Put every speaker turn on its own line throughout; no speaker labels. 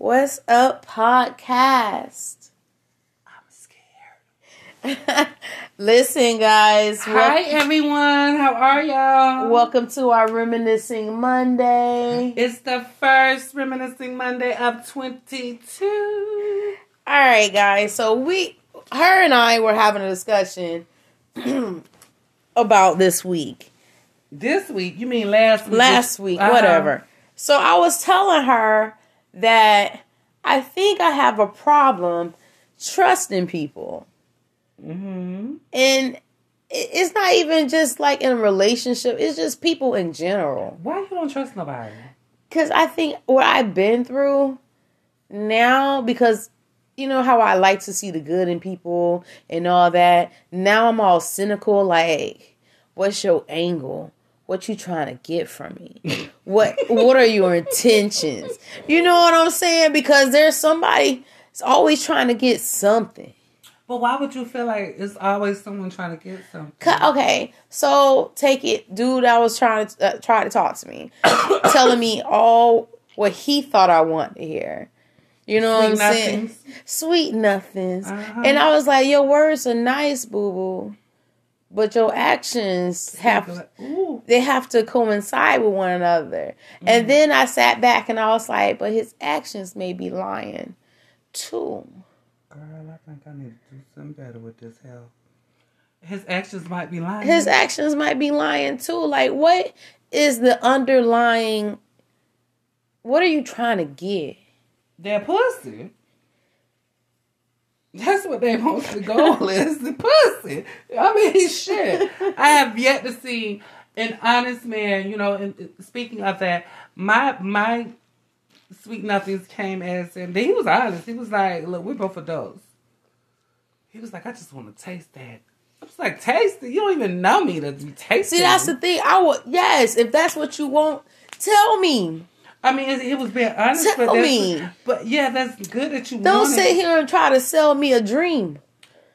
What's up, podcast?
I'm scared.
Listen, guys.
Hi, everyone. How are y'all?
Welcome to our Reminiscing Monday.
It's the first Reminiscing Monday of 22.
All right, guys. So we, her and I, were having a discussion about this week.
This week? You mean last week?
Last week,
Uh-huh.
whatever. So I was telling her that I think I have a problem trusting people.
Mm-hmm.
And it's not even just like in a relationship, it's just people in general.
Why you don't trust nobody?
Because I think what I've been through now, because you know how I like to see the good in people and all that. Now I'm all cynical. Like, what's your angle? What you trying to get from me? what What are your intentions? You know what I'm saying? Because there's somebody that's always trying to get something.
But why would you feel like it's always someone trying to get something?
Okay, so take it, dude. I was trying to uh, try to talk to me, telling me all what he thought I wanted to hear. You know what I'm
Sweet
saying? Sweet nothings.
Uh-huh.
And I was like, your words are nice, boo boo, but your actions have
Ooh.
they have to coincide with one another. And mm-hmm. then I sat back and I was like, but his actions may be lying too.
Girl, I think I need to do something better with this hell. His actions might be lying.
his actions might be lying too. Like, what is the underlying? What are you trying to get?
Their pussy. That's what they want the goal is the pussy. I mean, shit. I have yet to see an honest man. You know, and speaking of that, my my sweet nothings came as and he was honest. He was like, "Look, we're both adults." He was like, "I just want to taste that." I was like, "Taste it? You don't even know me to be tasting."
See, that's the thing. I would yes, if that's what you want, tell me.
I mean, it was being honest.
Tell
but
me.
But yeah, that's good that you
Don't
want
sit here and try to sell me a dream.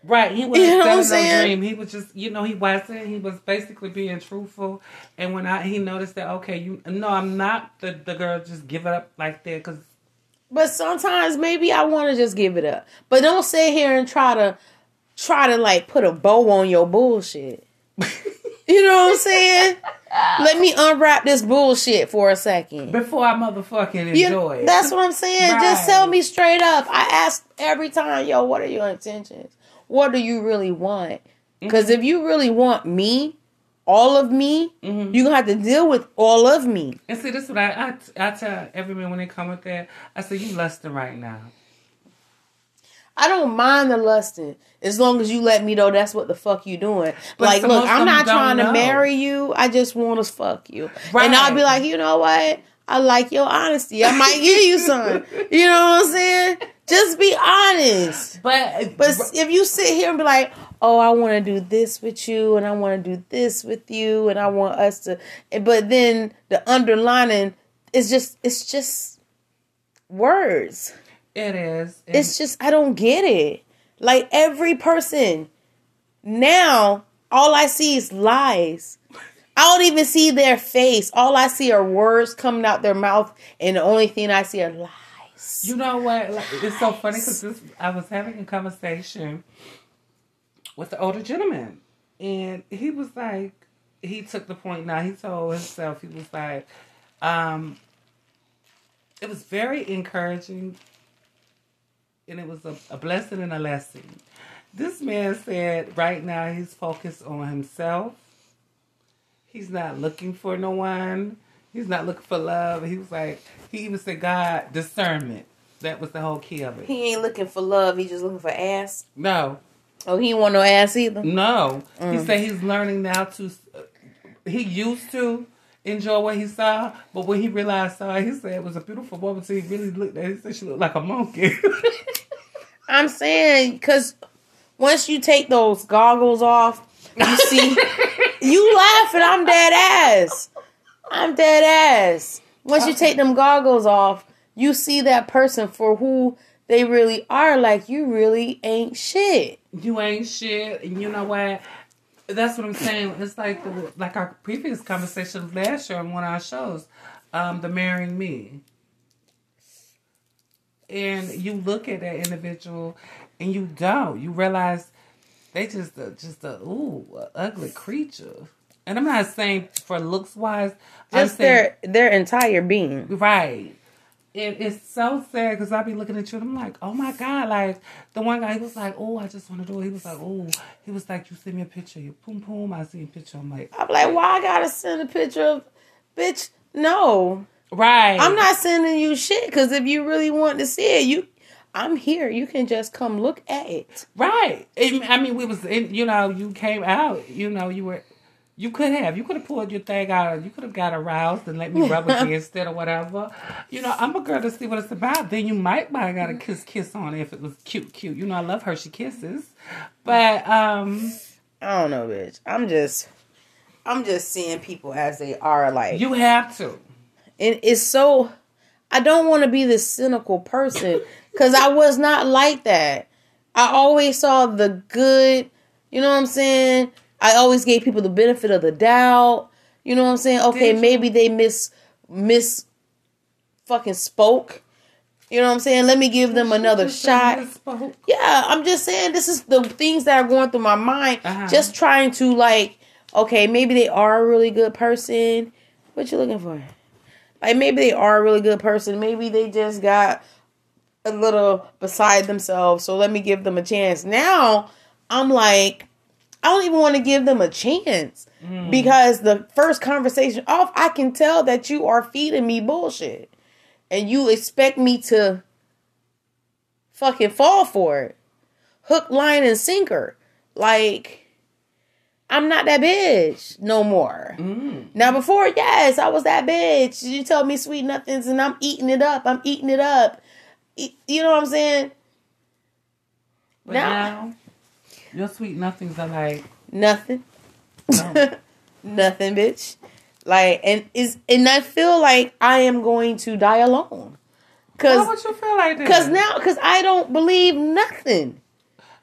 Right, he wasn't
You know
selling no
saying?
dream. He was just, you know, he wasn't. He was basically being truthful. And when I he noticed that, okay, you no, I'm not the the girl. Just give it up like that because
But sometimes maybe I want to just give it up. But don't sit here and try to try to like put a bow on your bullshit. You know what I'm saying? Let me unwrap this bullshit for a second.
before I motherfucking
You-
enjoy it.
That's what I'm saying. Just tell me straight up. I ask every time, yo, what are your intentions? What do you really want? Because if you really want me, all of me,
Mhm.
you're gonna have to deal with all of me.
And see, this is what I, I I tell every man when they come with that. I say you lusting right now.
I don't mind the lusting as long as you let me know that's what the fuck you doing.
But
like, look, I'm not trying to marry you. I just want to fuck you.
Right.
And I'll be like, you know what? I like your honesty. I might give you some. You know what I'm saying? Just be honest.
But
But if you sit here and be like, "Oh, I want to do this with you, and I want to do this with you, and I want us to," but then the underlining is just it's just words.
It is. And
It's just I don't get it. Like every person now, all I see is lies. I don't even see their face. All I see are words coming out their mouth, and the only thing I see are lies.
You know what? Like, it's so funny because I was having a conversation with the older gentleman, and he was like, he took the point. Now he told himself he was like, um, it was very encouraging, and it was a, a blessing and a lesson. This man said, right now he's focused on himself. He's not looking for no one. He's not looking for love. He was like, he even said, God, discernment. That was the whole key of it.
He ain't looking for love. He just looking for ass.
No,
Oh, he want no ass either.
no. He
Mm.
said he's learning now to. Uh, he used to enjoy what he saw, but when he realized saw, he said it was a beautiful woman. So he really looked at. it. He said she looked like a monkey.
I'm saying because once you take those goggles off, you see, you laughing. I'm dead ass. I'm dead ass. Once you take them goggles off, you see that person for who they really are. Like you really ain't shit.
you ain't shit, and you know what? That's what I'm saying. It's like the like our previous conversation last year on one of our shows, um, the marrying me. And you look at that individual and you don't. You realize they just a, just a ooh a ugly creature. And I'm not saying for looks wise, I'm
Just
saying
their their entire being.
right. It, it's so sad because I be looking at you and I'm like, oh my god! Like the one guy, he was like, oh, I just want to do it. He was like, oh, he was like, you send me a picture, you boom boom. I see a picture. I'm like,
I'm like, why I gotta send a picture of, bitch? No,
right.
I'm not sending you shit. Cause if you really want to see it, you, I'm here. You can just come look at it.
Right. I mean, we was in, you know, you came out, you know, you were, you could have, you could have pulled your thing out, you could have got aroused and let me rub it instead or whatever. You know, I'm a girl to see what it's about. Then you might might got a kiss kiss on it if it was cute, cute. You know, I love her. She kisses, but um,
I don't know, bitch. I'm just, I'm just seeing people as they are. Like,
you have to.
And it's so. I don't want to be this cynical person because I was not like that. I always saw the good. You know what I'm saying? I always gave people the benefit of the doubt. You know what I'm saying? Okay, maybe they miss miss fucking spoke. You know what I'm saying? Let me give them another shot. Yeah, I'm just saying this is the things that are going through my mind.
Uh-huh.
Just trying to like, okay, maybe they are a really good person. What you looking for? Like maybe they are a really good person. Maybe they just got a little beside themselves. So let me give them a chance. Now I'm like, I don't even want to give them a chance mm. because the first conversation off, I can tell that you are feeding me bullshit, and you expect me to fucking fall for it. Hook, line, and sinker. Like, I'm not that bitch no more.
Mm.
Now, before, yes, I was that bitch. You tell me sweet nothings and I'm eating it up. I'm eating it up. E- You know what I'm saying?
But
Now-
now, your sweet nothings are like,
Nothing.
no.
Nothing, bitch. Like, and is and I feel like I am going to die alone.
why would you feel like that?
cause now, cause I don't believe nothing.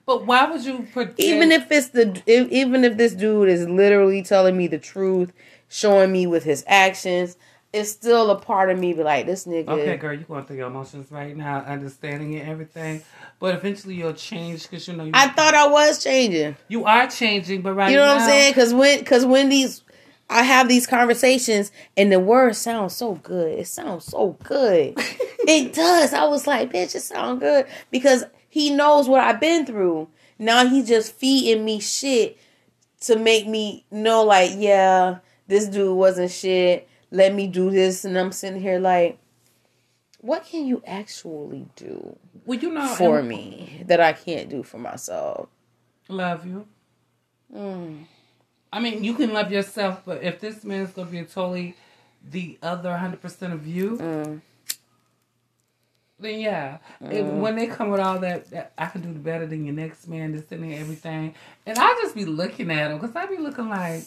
But why would you pretend?
even if it's the if, even if this dude is literally telling me the truth showing me with his actions it's still a part of me be like this nigga
Okay, girl, you're going through your emotions right now, understanding it, everything. But eventually you'll change because you know you,
i thought i was changing
you are changing. But right now
you know
now,
what i'm saying because when because when these i have these conversations and the words sound so good it sounds so good it does i was like bitch it sound good because he knows what i've been through now he's just feeding me shit to make me know like yeah this dude wasn't shit let me do this and i'm sitting here like what can you actually do
Well, you know,
for
and-
me that i can't do for myself
love you.
Mm.
I mean, you can love yourself, but if this man's gonna be totally the other hundred percent of you,
Mm.
Then yeah. If- when they come with all that, that, I can do better than your next man, this and that, everything, and I just be looking at them because I be looking like.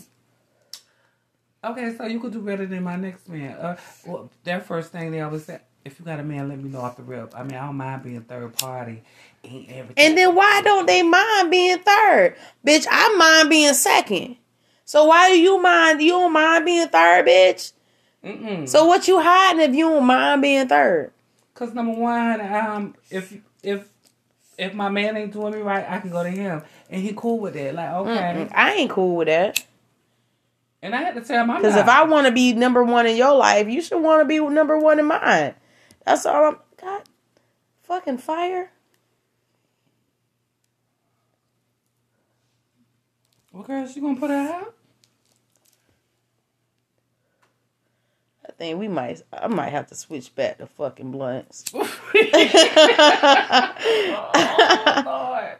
Okay, so you could do better than my next man. Uh, well, their first thing they always say, if you got a man, let me know off the rip. I mean, I don't mind being third party and everything.
And then why don't they mind being third? Bitch, I mind being second. So why do you mind? You don't mind being third, bitch?
Mm-mm.
So what you hiding if you don't mind being third?
Cause number one, um, if if if my man ain't doing me right, I can go to him, and he cool with it. Like okay,
Mm-mm, I ain't cool with that.
and I had to tell my
Because if I want to be number one in your life, you should want to be number one in mine. That's all I'm. God, fucking fire.
well, girl, she gonna put her out.
I think we might. I might have to switch back to fucking blunts.
oh Lord,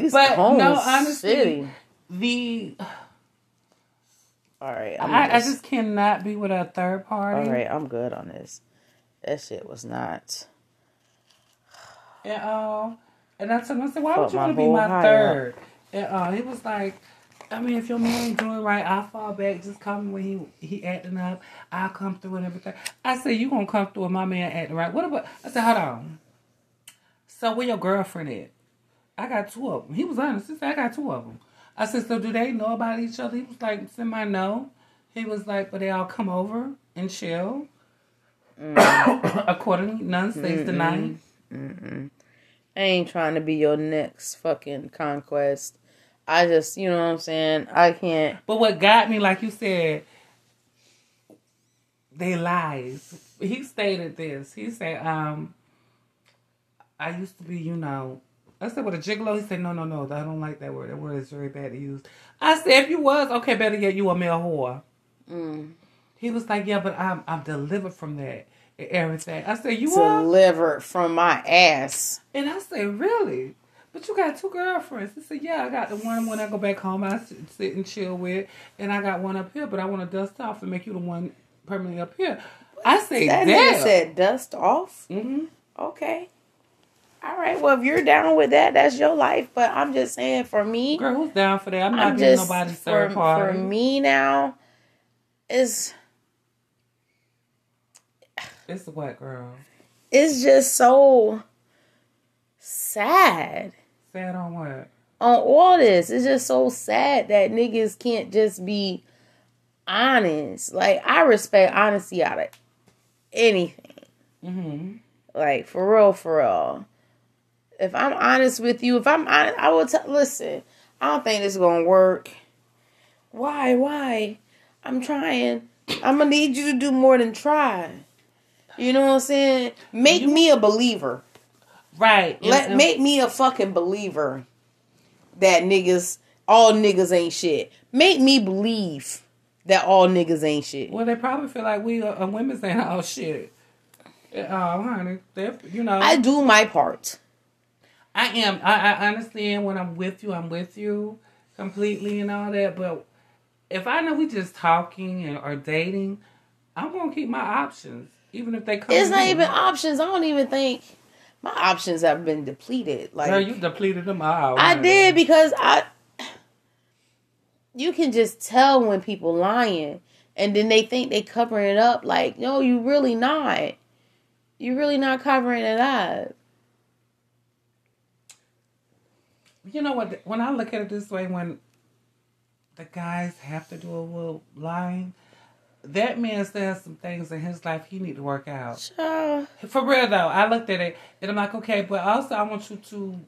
These
But,
cones
no, honestly,
shitty.
the
All right,
I, I just cannot be with a third party.
All right, I'm good on this. That shit was not.
And uh, and I told him, I said, why
Fuck
would you want to be my third? And uh, he was like, I mean, if your man ain't doing right, I'll fall back. Just call me when he he acting up. I'll come through and everything. I said, you gonna come through with my man acting right? What about? I said, hold on. So where your girlfriend at? I got two of them. He was honest. He said, I got two of them. I said, so do they know about each other? He was like, semi no. He was like, but they all come over and chill. Mm. Accordingly, none stays the night.
I ain't trying to be your next fucking conquest. I just, you know what I'm saying? I can't.
But what got me, like you said, they lies. He stated this. He said, um, I used to be, you know, I said, with a gigolo? He said, no, no, no, I don't like that word. That word is very bad to use. I said, if you was, okay, better yet, you a male whore.
Mm.
He was like, yeah, but I'm, I'm delivered from that and everything. I said, you are?
Delivered from my ass.
And I said, really? But you got two girlfriends. He said, yeah, I got the one when I go back home I sit, and chill with. And I got one up here, but I want to dust off and make you the one permanently up here. I say,
That said dust off.
Mm-hmm.
Okay. All right. Well, if you're down with that, that's your life. But I'm just saying, for me,
Girl, who's down for that? I'm not
I'm
getting
just
nobody
for,
party.
for me now. Is
It's what, girl?
it's just so sad
Sad on what?
on all this. It's just so sad that niggas can't just be honest. Like I respect honesty out of anything.
Mm-hmm.
Like for real, for real. If I'm honest with you, if I'm honest, I will tell. Listen, I don't think this is gonna work. Why? Why? I'm trying. I'm gonna need you to do more than try. You know what I'm saying? Make
You-
me a believer.
Right.
Let
and-
make me a fucking believer that niggas, all niggas ain't shit. Make me believe that all niggas ain't shit.
Well, they probably feel like we are, uh, women saying, "Oh shit." Uh, oh, honey, they you know.
I do my part.
I am. I, I am. When I'm with you, I'm with you completely and all that. But if I know we just talking and, or dating, I'm gonna keep my options, even if they come.
It's not
in.
even options. I don't even think my options have been depleted. Like
Girl, you depleted them all.
I did because I. You can just tell when people lying, and then they think they covering it up. Like, no, you really not. You really not covering it up.
You know what? When I look at it this way, when the guys have to do a little lying, that man still has some things in his life he need to work out.
Child.
For real though, I looked at it and I'm like, okay, but also I want you to.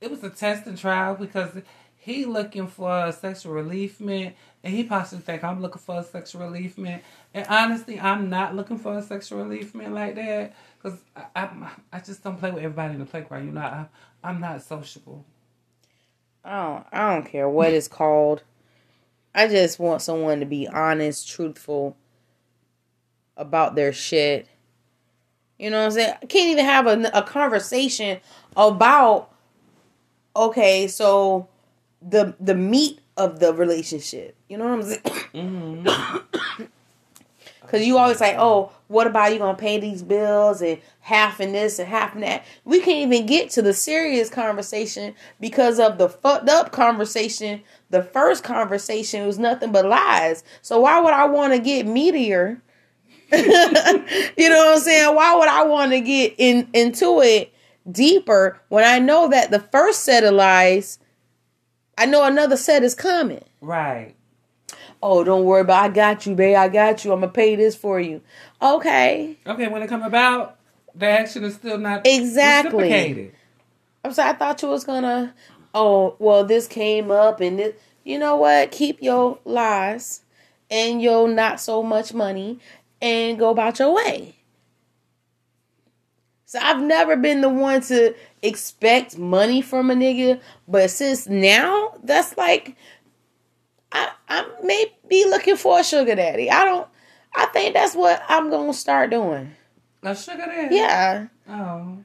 It was a test and trial because he looking for a sexual reliefment, and he possibly think I'm looking for a sexual reliefment. And honestly, I'm not looking for a sexual reliefment like that because I, I I just don't play with everybody in the playground. You know, I, I'm not sociable.
I don't, I don't care what it's called. I just want someone to be honest, truthful about their shit. You know what I'm saying? I can't even have a, a conversation about okay, so the the meat of the relationship. You know what I'm saying?
Mm-hmm.
Cause you always like, oh, what about you gonna pay these bills and half in this and half in that? We can't even get to the serious conversation because of the fucked up conversation. The first conversation was nothing but lies. So why would I want to get meatier? you know what I'm saying? Why would I want to get in into it deeper when I know that the first set of lies, I know another set is coming.
Right.
Oh, don't worry about. I got you, babe. I got you. I'm gonna pay this for you. Okay.
Okay, when it come about, the action is still not
Exactly. I'm sorry. I thought you was gonna. Oh, well, this came up, and this. You know what? Keep your lies and your not so much money, and go about your way. So I've never been the one to expect money from a nigga, but since now, that's like, may be looking for a sugar daddy. I don't. I think that's what I'm gonna start doing.
A sugar daddy.
Yeah.
Oh.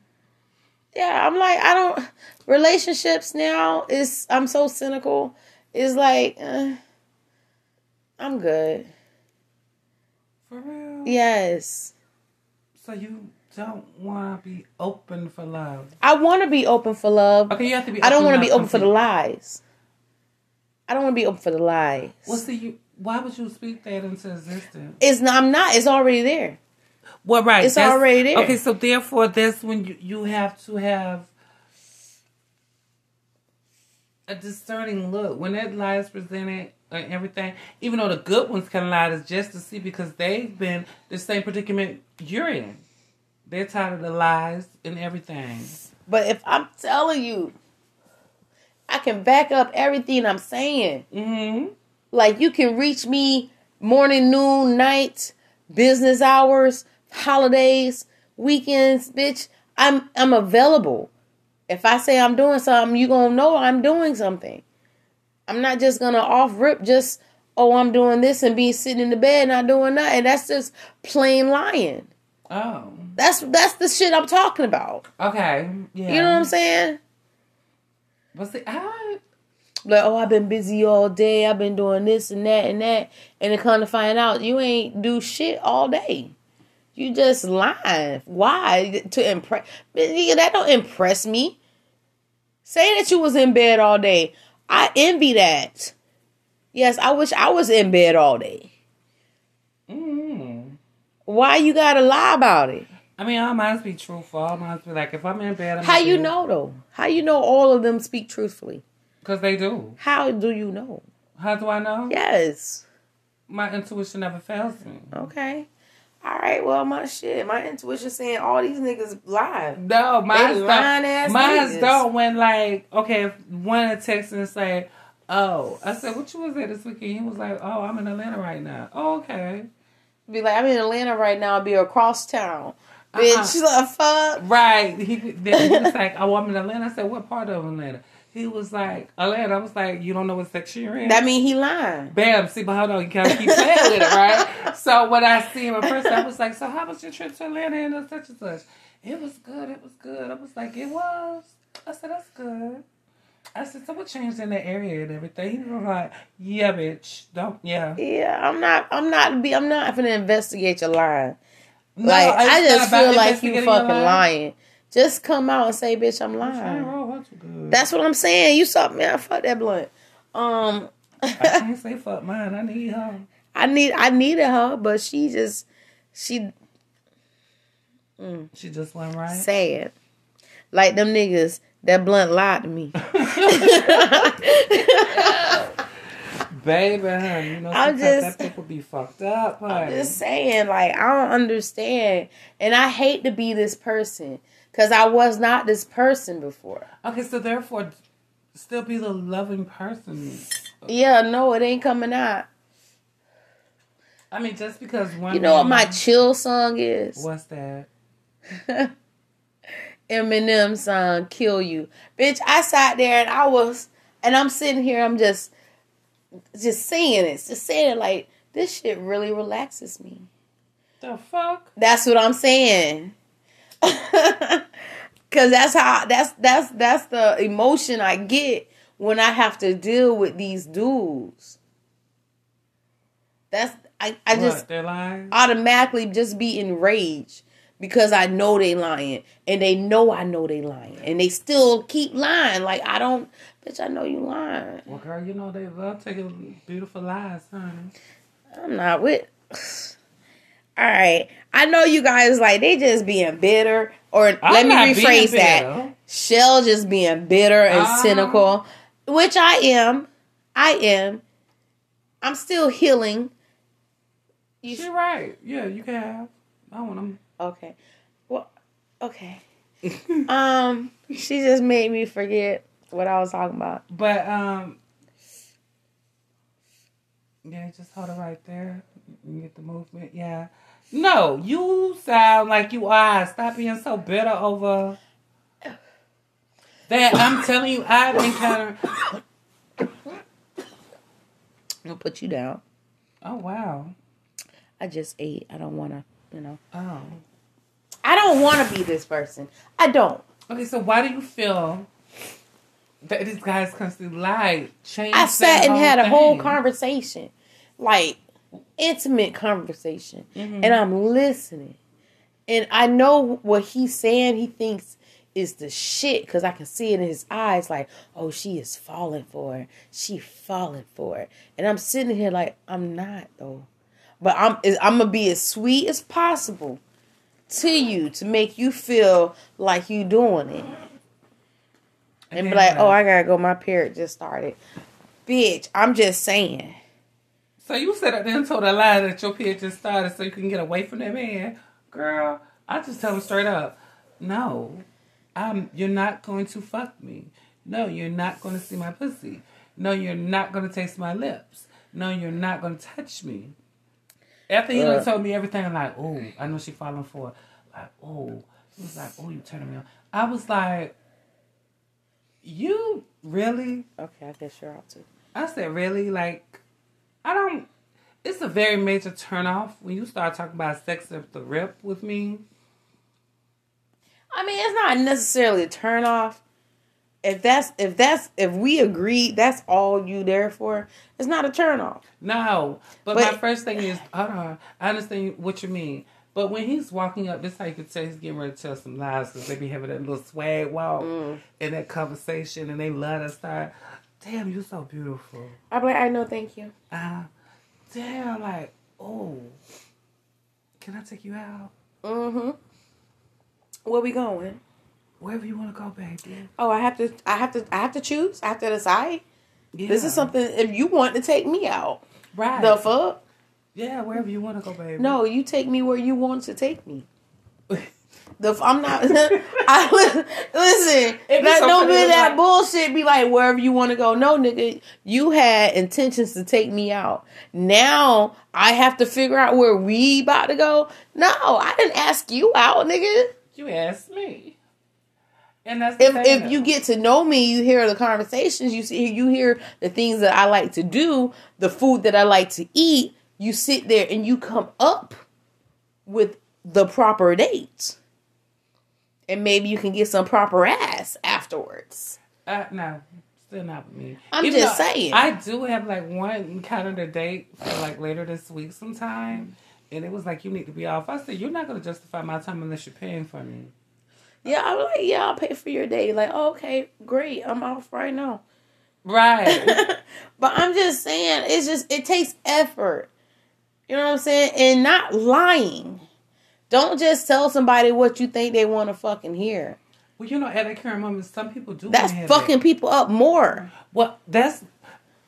yeah i'm like i don't relationships now is i'm so cynical it's like uh, i'm good
For real.
yes
So you don't want to be open for love.
i want to be open for love
Okay, you have to be.
i don't want to be open for the lies i don't want to be open for the lies
Well, see, you. Why would you speak that into existence?
it's not i'm not it's already there
Well, right.
It's
that's-
already there.
Okay, so therefore, that's when you you have to have a discerning look when that lie is presented and everything. Even though the good ones can lie, is just to see because they've been the same predicament you're in. They're tired of the lies and everything.
But if I'm telling you, I can back up everything I'm saying.
Mm-hmm.
Like you can reach me morning, noon, night, business hours, holidays, weekends, bitch. I'm I'm available. If I say I'm doing something, you gonna know I'm doing something. I'm not just gonna off rip just oh I'm doing this and be sitting in the bed not doing nothing. That's just plain lying.
Oh.
That's that's the shit I'm talking about.
Okay. Yeah.
You know what I'm saying?
But see, I
Like, oh, I've been busy all day. I've been doing this and that and that. And then come to find out, you ain't do shit all day. You just lying. Why? To impress. That don't impress me. Say that you was in bed all day. I envy that. Yes, I wish I was in bed all day.
mm,
Why you gotta lie about it?
I mean, I might be truthful. I might be like, if I'm in bed, I'm
How you know though? How you know all of them speak truthfully?
Because they do.
How do you know?
How do I know?
Yes.
My intuition never fails me.
Okay. All right. Well, my shit, my intuition saying all these niggas lie.
No, mine's
lying
don't.
ass
Mine's don't when like okay, if one text and say, "Oh," I said, "What you was there this weekend?" He was like, "Oh, I'm in Atlanta right now." Oh, okay,
Be like, I'm in Atlanta right now. Be across town, Uh-huh. bitch.
Uh-uh.
Like, fuck.
right. He then he was like, "Oh, I'm in Atlanta." I said, "What part of Atlanta?" He was like, "Atlanta." I was like, "You don't know what section you're in."
That mean he lying.
Bam, see, but hold on, you gotta keep playing with it, right? So when I see him in person, I was like, "So how was your trip to Atlanta and such and such?" It was good. It was good. I was like, "It was." I said, "That's good." I said, "So what changed in the area and everything?" He was like, "Yeah, bitch, don't, yeah."
Yeah, I'm not. I'm not. Be. I'm not gonna investigate your lying.
No,
like
it's
I just feel like you fucking
your
lying. Just come out and say, bitch, I'm
I'm
lying.
that's good.
That's what I'm saying. You saw man. Fuck that blunt. Um,
I can't say fuck mine. I need her.
I need. I needed her, but she just. She
She just went right.
sad. Like them niggas. That blunt lied to me.
Baby, honey, you know
I'm just-
that people be fucked up, honey.
Just saying, like, I don't understand. And I hate to be this person. Because I was not this person before.
Okay, so therefore, still be the loving person.
Yeah, no, it ain't coming out.
I mean, just because one.
You know what my chill song is?
What's that?
Eminem song, Kill You. Bitch, I sat there and I was, and I'm sitting here, I'm just, just saying it. Just saying it like, this shit really relaxes me.
The fuck?
That's what I'm saying. Cause that's how that's that's that's the emotion I get when I have to deal with these dudes. That's I, I
what,
just automatically just be enraged because I know they lying and they know I know they lying and they still keep lying. Like I don't bitch, I know you lying.
well, girl, you know they love taking beautiful lies, honey.
I'm not with all right. I know you guys like they just being bitter or
I'm
let me rephrase that. Shell just being bitter and
Ah.
cynical, which I am. I am. I'm still healing. You
You're right. Yeah, you can have. I want them.
okay? Well, okay. um, she just made me forget what I was talking about.
But um, yeah, just hold it right there. You get the movement. Yeah. No, you sound like you are. Stop being so bitter over that. I'm telling you, I've encountered.
Gonna put you down.
Oh wow.
I just ate. I don't want to. You know.
Oh.
I don't want to be this person. I don't.
Okay, so why do you feel that these guys constantly lie? Change.
I sat and had a whole conversation, like intimate conversation,
Mhm.
and I'm listening, and I know what he's saying. He thinks is the shit because I can see it in his eyes. Like, oh, she is falling for it. She falling for it, and I'm sitting here like I'm not though, but I'm I'm gonna be as sweet as possible to you to make you feel like you doing it and be like, oh, I gotta go. My period just started. Bitch, I'm just saying.
So you said up there and told a lie that your period just started so you can get away from that man. Girl, I just tell him straight up, no, um, you're not going to fuck me. No, you're not going to see my pussy. No, you're not going to taste my lips. No, you're not going to touch me. After he
Uh.
told me everything, I'm like, oh, I know she falling for it. Like, oh, he was like, oh, you turning me on. I was like, you really?
Okay, I guess you're out too.
I said, really? Like, I don't. It's a very major turnoff when you start talking about sex at the rip with me.
I mean, it's not necessarily a turn off. If that's if that's if we agree that's all you there for, it's not a turn off.
No, but, my first thing is, hold on, I understand what you mean. But when he's walking up, this how you can tell he's getting ready to tell some lies because they be having that little swag walk
Mm.
and that conversation, and they love to start. Damn, you're so beautiful.
I'm like, I know, thank you.
Uh, damn, like, oh, can I take you out?
Mm-hmm. Where we going?
Wherever you want to go, baby.
Oh, I have to. I have to. I have to choose. I have to decide.
Yeah.
This is something. If you want to take me out,
right.
the fuck?
Yeah, wherever you want to go, baby.
No, you take me where you want to take me. The f- I'm not. I listen. That don't be that
like-
bullshit. Be like wherever you want to go. No, nigga, you had intentions to take me out. Now I have to figure out where we about to go. No, I didn't ask you out, nigga.
You asked me. And that's
If if you get to know me, you hear the conversations. You see, you hear the things that I like to do, the food that I like to eat. You sit there and you come up with the proper dates, and maybe you can get some proper ass afterwards.
Uh, no, still not with me.
I'm
Even
just saying.
I do have like one calendar date for like later this week sometime. And it was like, you need to be off. I said, you're not going to justify my time unless you're paying for me.
Yeah, I'm like, yeah, I'll pay for your date. Like, oh, okay, great, I'm off right now.
Right.
but I'm just saying, it's just it takes effort. You know what I'm saying? And not lying. Don't just tell somebody what you think they want to fucking hear.
well, you know, at that current moment, some people do
That's
have
fucking
That.
people up more.
Well, that's.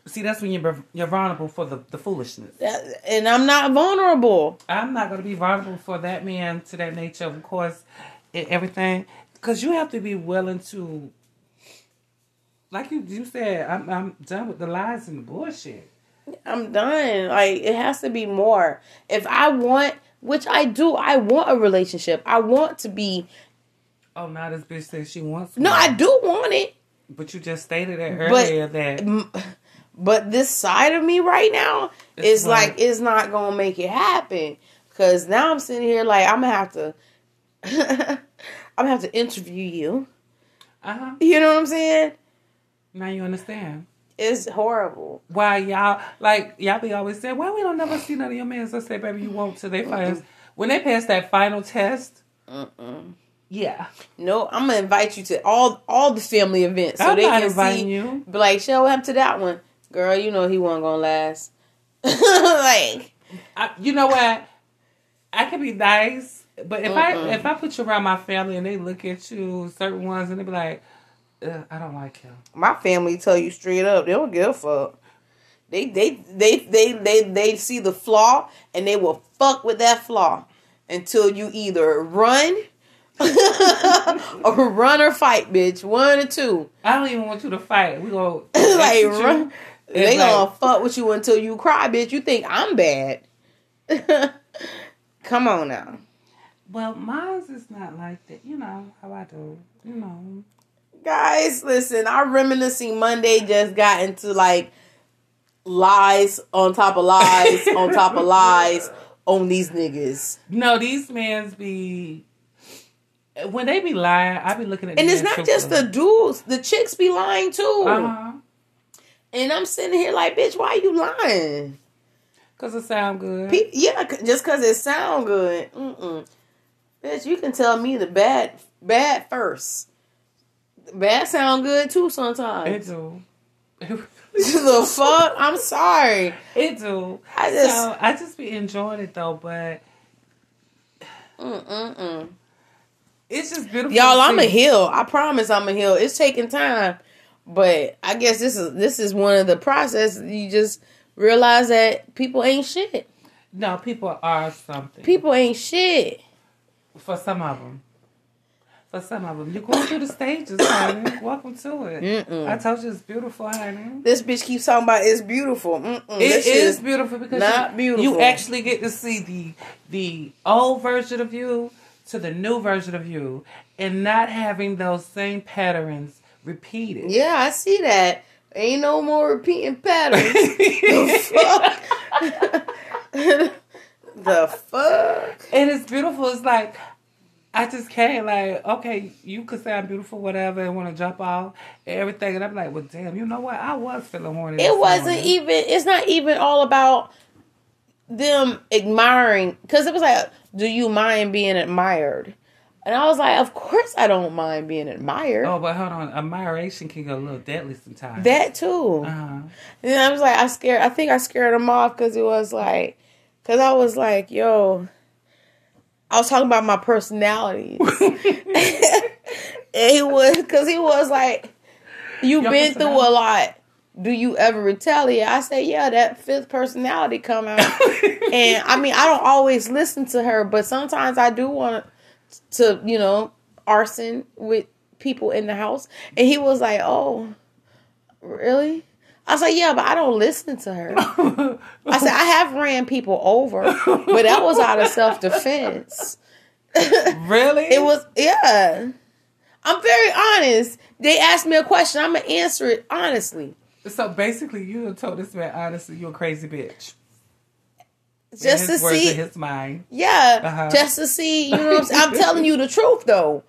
See, that's when you're you're vulnerable for the, the foolishness.
That- And I'm not vulnerable.
I'm not going to be vulnerable for that man to that nature, of course, and everything. Because you have to be willing to, like you, you said, I'm, I'm done with the lies and the bullshit.
I'm done. Like it has to be more. If I want, which I do, I want a relationship. I want to be.
Oh, now this bitch says she wants.
No. I do want it.
But you just stated it
But-
earlier that
But this side of me right now
It's
is like it's not gonna make it happen. Cause now I'm sitting here like I'm gonna have to. I'm gonna have to interview you.
uh huh.
You know what I'm saying?
Now you understand
It's horrible.
why y'all like y'all be always saying, "Why we don't never see none of your men?" So say, "Baby, you won't." till they finals when they pass that final test.
Mm-mm.
Yeah,
No, I'm gonna invite you to all all the family events so
I'm
they
not
can
inviting
see.
you.
Be like, show him to that one, girl. You know he wasn't gonna last. like,
I, you know what? I can be nice, but if
Mm-mm.
I if I put you around my family and they look at you certain ones and they be like, Ugh, I don't like him.
my family tell you straight up, they don't give a fuck. They they they they they they see the flaw and they will fuck with that flaw until you either run or run or fight, bitch. One or two.
I don't even want you to fight. We go
like run. They
like-
gonna fuck with you until you cry, bitch. You think I'm bad? Come on now,
Well, mine's is not like that. You know how I do. You know.
Guys. Listen, our reminiscing Monday just got into like lies on top of lies on top of lies on these niggas.
No, these mans be when they be lying. I be looking at
And it's not just the dudes, the chicks be lying too.
uh
And I'm sitting here like, bitch, why you lying?
because it sound good.
Pe- yeah, just because it sound good. Mm-mm. Bitch, you can tell me the bad bad first. The bad sound good too sometimes.
It do.
the fuck? I'm sorry.
It do.
I just-
so I just be enjoying it though, but
Mm-mm-mm.
it's just beautiful.
Y'all, I'm a heal. I promise I'm a heal. It's taking time. But I guess this is this is one of the process. You just realize that people ain't shit.
No, people are something.
People ain't shit.
For some of them. For some of them. You're going through the stages, honey. Welcome to it.
Mm-mm.
I told you it's beautiful, honey.
This bitch keeps talking about it's beautiful. Mm-mm.
It is beautiful because
not
you,
beautiful.
you actually get to see the the old version of you to the new version of you and not having those same patterns repeated.
Yeah, I see that. Ain't no more repeating patterns. the fuck? the fuck?
And it's beautiful. It's like I just can't like, okay, you could say I'm beautiful, whatever, and want to jump off and everything, and I'm like, well, damn, you know what? I was feeling horny.
It wasn't
morning.
even. It's not even all about them admiring. Because it was like, do you mind being admired? And I was like, of course I don't mind being admired.
Oh, but hold on, admiration can go a little deadly sometimes.
That too.
Uh-huh.
And I was like, I scared. I think I scared him off because it was like, because I was like, yo, I was talking about my personality. and he was, because he was like, you've
Your
been through a lot. Do you ever retaliate? I said, yeah, that fifth personality come out. and I mean, I don't always listen to her, but sometimes I do want to, you know, arson with people in the house. And he was like, oh, really? I was like, yeah, but I don't listen to her. I said, I have ran people over, but that was out of self defense.
really?
It was, yeah. I'm very honest. They asked me a question, I'm going to answer it honestly.
So basically, you told this man honestly, you're a crazy bitch.
Just to see,
his mind.
yeah,
Uh-huh.
just to see, you know what I'm saying? I'm telling you the truth though.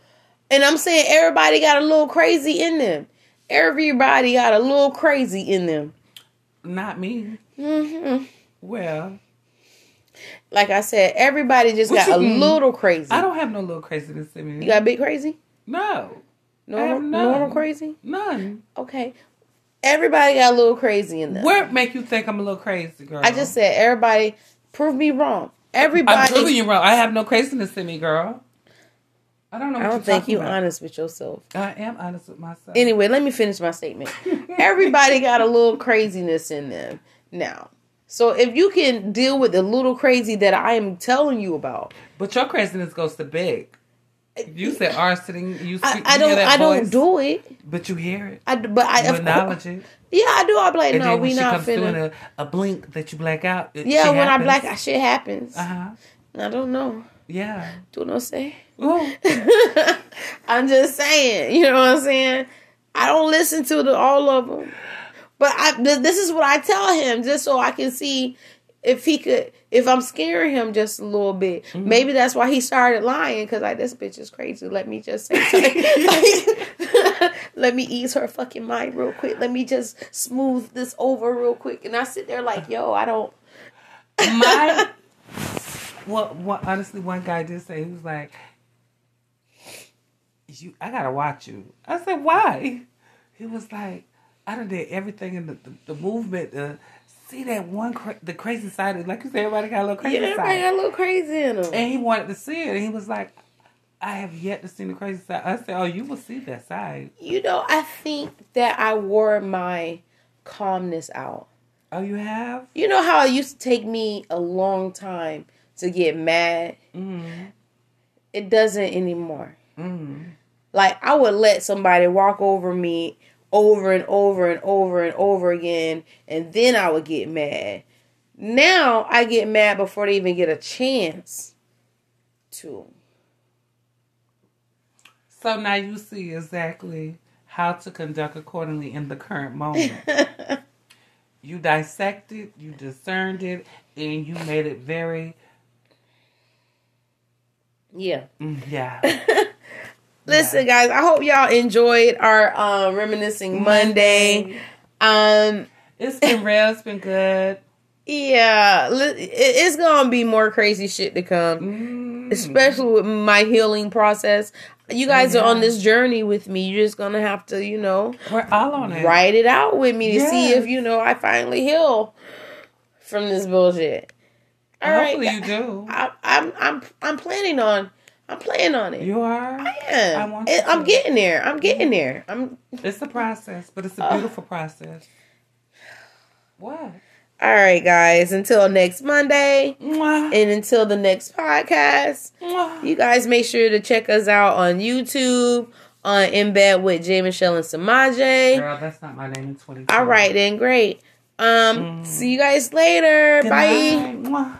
And I'm saying everybody got a little crazy in them. Everybody got a little crazy in them.
Not me.
hmm
Well,
Like I said, everybody just
What
got a
mean?
little crazy.
I don't have no little craziness in me.
You got a big crazy?
no,
Normal, normal crazy?
none.
Okay. Everybody got a little crazy in them.
What make you think I'm a little crazy, girl?
I just said everybody prove me wrong. Everybody
I'm proving you wrong. I have no craziness in me, girl. I don't know. What
I don't
you're
think you
about.
honest with yourself.
I am honest with myself.
Anyway, let me finish my statement. Everybody got a little craziness in them now. So if you can deal with the little crazy that I am telling you about,
but your craziness goes to big. You said arson. You
I,
speak.
I
you
don't I don't do it.
But you hear it.
I but I
You acknowledge it.
yeah I do. I be like
And
no, we not
comes through in
finna.
a, a blink that you black out. it-
Yeah, when I black, out, shit happens.
Uh huh.
I don't know.
Yeah.
Do no say. I'm just saying, you know what I'm saying? I don't listen to the, all of them. But I th- this is what I tell him just so I can see if he could if I'm scaring him just a little bit.
Mm-hmm.
Maybe that's why he started lying cuz like this bitch is crazy. Let me just say something. Let me ease her fucking mind real quick. Let me just smooth this over real quick. And I sit there like, "Yo, I don't
My. Well, one, honestly, one guy did say he was like, "You, I gotta watch you." I said, "Why?" He was like, "I done did everything in the the, the movement to see that one cra- the crazy side. Of, like you said, everybody got a little crazy
Yeah, everybody
side."
got a little crazy in them.
And he wanted to see it, and he was like, "I have yet to see the crazy side." I said, "Oh, you will see that side."
You know, I think that I wore my calmness out.
Oh, you have?
You know how it used to take me a long time to get mad?
Mm.
It doesn't anymore.
Mm.
Like, I would let somebody walk over me over and over and over and over again, and then I would get mad. Now I get mad before they even get a chance to.
So now you see exactly how to conduct accordingly in the current moment. you dissected, you discerned it, and you made it very
yeah.
mm, yeah.
Listen, guys, I hope y'all enjoyed our um, reminiscing Monday. Um,
It's been real. It's been good.
yeah, it's gonna be more crazy shit to come,
Mm.
especially with my healing process. You guys are on this journey with me. You're just gonna have to, you know,
We're all on it.
write it out with me to see if you know I finally heal from this bullshit. All right,
Hopefully you do.
I, I'm I'm I'm planning on I'm planning on it.
You are.
I am.
I want
It- I'm getting there. I'm getting there. I'm
It's a process, but it's a beautiful process. What?
All right, guys. Until next Monday,
Mwah.
and until the next podcast,
Mwah.
you guys make sure to check us out on YouTube on In Bed with J Michelle and Samaje.
Girl, that's not my name in 20.
All right, then, great. Um,
Mm.
see you guys later.
Good
Bye.